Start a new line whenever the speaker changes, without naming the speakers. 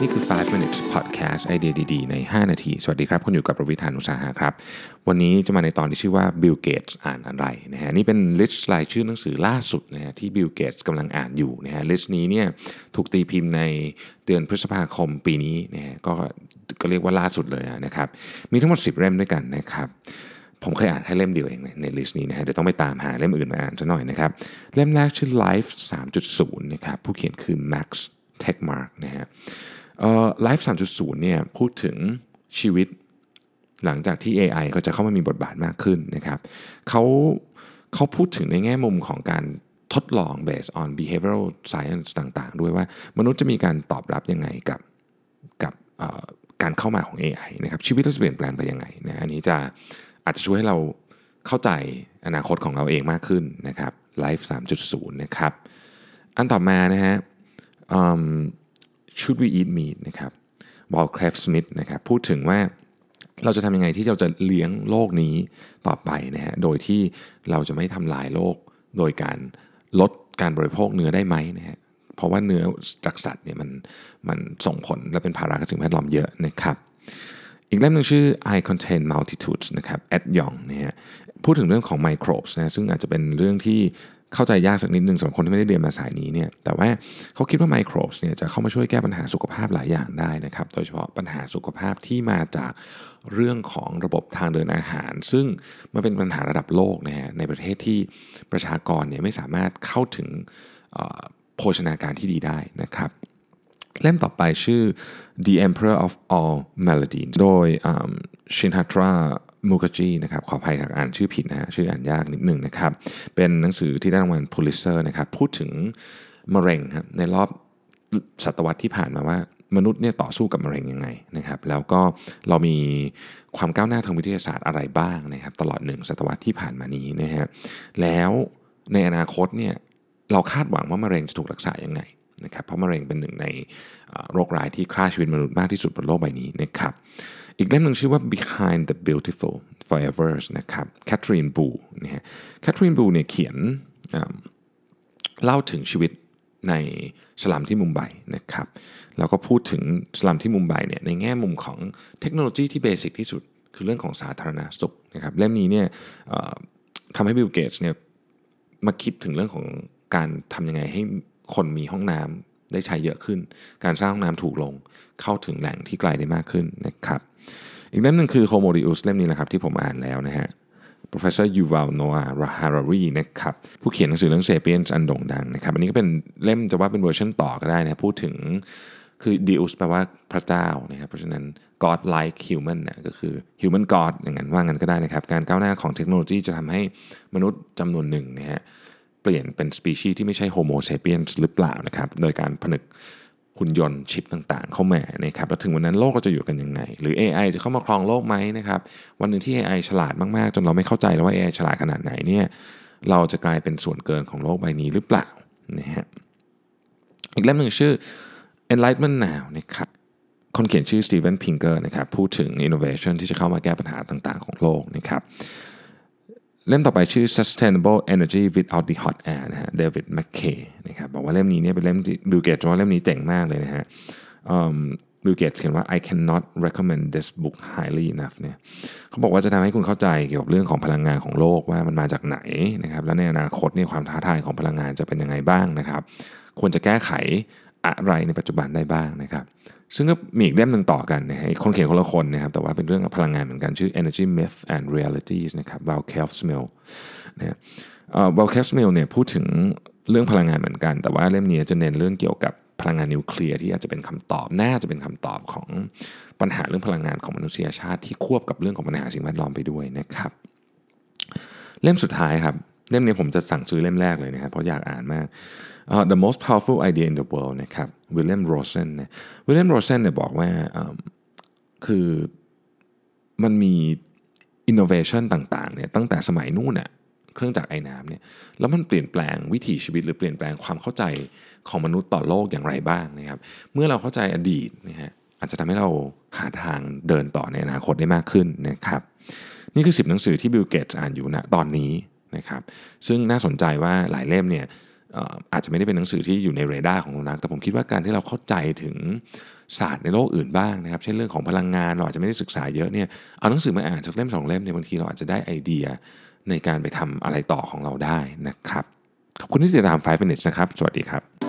นี่คือ 5 minutes podcast ไอเดียดีๆ ใน 5 นาที สวัสดีครับ คุณอยู่กับผมรวิศ หาญอุตสาหะครับ วันนี้จะมาในตอนที่ชื่อว่า Bill Gates อ่านอะไรนะฮะ นี่เป็น list รายชื่อหนังสือล่าสุดนะฮะที่ Bill Gates กำลังอ่านอยู่นะฮะ list นี้เนี่ยถูกตีพิมพ์ในเดือนพฤษภาคมปีนี้นะฮะก็ก็เรียกว่าล่าสุดเลยนะครับ มีทั้งหมด 10 เล่มด้วยกันนะครับผมเคยอ่านแค่เล่มเดียวเองใน list นี้นะฮะเดี๋ยวต้องไปตามหาเล่มอื่นมาอ่านซะหน่อยนะครับ เล่มแรกชื่อ Life 3.0 นะครับผู้เขียนคือ Max Tegmark นะฮะ ไลฟ์3.0เนี่ยพูดถึงชีวิตหลังจากที่ AI ก็จะเข้ามามีบทบาทมากขึ้นนะครับเขาเขาพูดถึงในแง่มุมของการทดลอง based on behavioral science ต่าง ๆ ด้วยว่ามนุษย์จะมีการตอบรับยังไงกับกับการเข้ามาของ AI นะครับชีวิตเราจะเปลี่ยนแปลงไปยังไงนะอันนี้จะอาจจะช่วยให้เราเข้าใจอนาคตของเราเองมากขึ้นนะครับ Life 3.0 นะครับ อันต่อมานะฮะ should we eat meat นะครับบอลคลฟสมิธนะครับพูดถึงว่าเราจะทำยังไงที่เราจะเลี้ยงโลกนี้ต่อไปนะฮะโดยที่เราจะไม่ทำลายโลกโดยการลดการบริโภคเนื้อได้ไหมนะฮะเพราะว่าเนื้อจากสัตว์เนี่ยมันมันส่งผลและเป็นภาระกับสิ่งแวดล้อมเยอะนะครับอีกเล่มหนึ่งชื่อ I Contain Multitudes นะครับแอดยองนะฮะพูดถึงเรื่องของไมโครบนะซึ่งอาจจะเป็นเรื่องที่ เข้าใจยากสักนิดหนึ่งสำหรับคนที่ไม่ได้เรียนมาสายนี้เนี่ยแต่ว่าเขาคิดว่าไมโครบเนี่ยจะเข้ามาช่วยแก้ปัญหาสุขภาพหลายอย่างได้นะครับโดยเฉพาะปัญหาสุขภาพที่มาจากเรื่องของระบบทางเดินอาหาร ซึ่งมันเป็นปัญหาระดับโลกนะฮะในประเทศที่ประชากรเนี่ยไม่สามารถเข้าถึงโภชนาการที่ดีได้นะครับเล่มต่อไปชื่อ The Emperor of All Melodies โดยชินฮัตรา มูกจีนะครับขออภัยหากอ่านชื่อผิดนะฮะชื่ออ่านยากนิดหนึ่งนะครับ เป็นหนังสือที่ได้รางวัลพูลิเซอร์นะครับพูดถึงมะเร็งครับในรอบศตวรรษที่ผ่านมาว่ามนุษย์เนี่ยต่อสู้กับมะเร็งยังไงนะครับ แล้วก็เรามีความก้าวหน้าทางวิทยาศาสตร์อะไรบ้างนะครับ ตลอดหนึ่งศตวรรษที่ผ่านมานี้นะฮะแล้วในอนาคตเนี่ยเราคาดหวังว่ามะเร็งจะถูกรักษายังไง นะครับเพราะมะเร็งเป็นหนึ่งในโรคร้ายที่ฆ่าชีวิตมนุษย์มากที่สุดบนโลกใบนี้นะครับอีกเล่มหนึ่งชื่อว่า Behind the Beautiful Forevers นะครับ Katherine Boo นะฮะ Katherine Boo เนี่ยเขียนเล่าถึงชีวิตในสลัมที่มุมไบนะครับแล้วก็พูดถึงสลัมที่มุมไบเนี่ยในแง่มุมของเทคโนโลยีที่ basic ที่สุด คือเรื่องของสาธารณสุขนะครับเล่มนี้เนี่ยทำให้บิลเกตส์เนี่ยมาคิดถึงเรื่องของการทำยังไงให้ คนมีห้องน้ำได้ใช้เยอะขึ้น การสร้างห้องน้ำถูกลง เข้าถึงแหล่งที่ไกลได้มากขึ้นนะครับ อีกเล่มหนึ่งคือ Homo Deus เล่มนี้นะครับที่ผมอ่านแล้วนะฮะ professor Yuval Noah Harari นะครับผู้เขียนหนังสือเรื่อง Sapiens อันโด่งดังนะครับอันนี้ก็เป็นเล่มจะว่าเป็นเวอร์ชันต่อก็ได้นะพูดถึงคือ Deus แปลว่าพระเจ้านะครับเพราะฉะนั้น God like human นะก็คือ human God อย่างนั้นว่างั้นก็ได้นะครับ การก้าวหน้าของเทคโนโลยีจะทำให้มนุษย์จำนวนหนึ่งนะฮะ ปลี่ยนเป็นสปีชีส์ที่ไม่ใช่ Homo sapiens หรือเปล่านะครับโดยการผนึกหุ่นยนต์ชิปต่างๆ เข้ามานะครับแล้วถึงวันนั้นโลกเราจะอยู่กันยังไง หรือ AI จะเข้ามาครองโลกไหมนะครับวันหนึ่งที่ AI ฉลาดมากๆ จนเราไม่เข้าใจแล้วว่า AI ฉลาดขนาดไหนเนี่ยเราจะกลายเป็นส่วนเกินของโลกใบนี้หรือเปล่านะฮะอีกเล่มหนึ่งชื่อ Enlightenment Now นะครับคนเขียนชื่อ Steven Pinker นะครับพูดถึง innovation ที่จะเข้ามาแก้ปัญหาต่างๆ ของโลกนะครับ เล่มต่อไปชื่อ Sustainable Energy Without the Hot Air นะฮะ David MacKay นะครับบอกว่าเล่มนี้เนี่ยเป็นเล่ม Bill Gates ว่าเล่มนี้เจ๋งมากเลยนะฮะ Bill Gates เขียนว่า I cannot recommend this book highly enough เนี่ยเขาบอกว่าจะทำให้คุณเข้าใจเกี่ยวกับเรื่องของพลังงานของโลกว่ามันมาจากไหนนะครับ และในอนาคตเนี่ยความท้าทายของพลังงานจะเป็นยังไงบ้างนะครับ ควรจะแก้ไข อะไรในปัจจุบันได้บ้างนะครับ ซึ่งก็มีอีกเล่มหนึ่งต่อกันนะฮะคนเขียนคนละคนนะครับ แต่ว่าเป็นเรื่องพลังงานเหมือนกันชื่อ Energy Myth and Realities นะครับ Val k e l s m i l l นะว Val Kelfsmill เนี่ยพูดถึงเรื่องพลังงานเหมือนกัน แต่ว่าเล่มนี้จะเน้นเรื่องเกี่ยวกับพลังงานนิวเคลียร์ที่อาจจะเป็นคำตอบน่าจะเป็นคำตอบของปัญหาเรื่องพลังงานของมนุษยชาติที่ควบกับเรื่องของปัญหาสิ่งแวดล้อมไปด้วยนะครับ เล่มสุดท้ายครับ เล่มนี้ผมจะสั่งซื้อเล่มแรกเลยนะครับเพราะอยากอ่านมาก uh, the most powerful idea in the world นะครับ William Rosen นะ William Rosen เนี่ยบอกว่าคือมันมีอินโนเวชันต่างๆเนี่ยตั้งแต่สมัยนู่นน่ะเครื่องจักรไอน้ำเนี่ยแล้วมันเปลี่ยนแปลงวิถีชีวิตหรือเปลี่ยนแปลงความเข้าใจของมนุษย์ต่อโลกอย่างไรบ้างนะครับ เมื่อเราเข้าใจอดีตนะฮะอาจจะทำให้เราหาทางเดินต่อในอนาคตได้มากขึ้นนะครับ นี่คือ 10 หนังสือที่ Bill Gates อ่านอยู่ณตอนนี้ นะครับซึ่งน่าสนใจว่าหลายเล่มเนี่ยอาจจะไม่ได้เป็นหนังสือที่อยู่ในเรดาร์ของเรานัก แต่ผมคิดว่าการที่เราเข้าใจถึงศาสตร์ในโลกอื่นบ้างนะครับ เช่นเรื่องของพลังงานเราอาจจะไม่ได้ศึกษาเยอะเนี่ยเอาหนังสือมาอ่านสักเล่มสองเล่มเนี่ยบางทีเราอาจจะได้ไอเดียในการไปทำอะไรต่อของเราได้นะครับ ขอบคุณที่ติดตาม 5 minutes นะครับ สวัสดีครับ